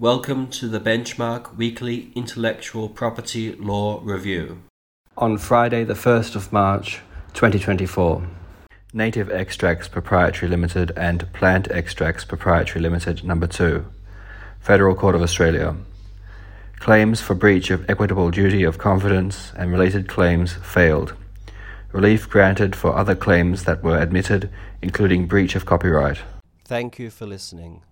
Welcome to the Benchmark Weekly Intellectual Property Law Review. On Friday, the 1st of March 2024, Native Extracts Proprietary Limited and Plant Extracts Proprietary Limited, number 2, Federal Court of Australia. Claims for breach of equitable duty of confidence and related claims failed. Relief granted for other claims that were admitted, including breach of copyright. Thank you for listening.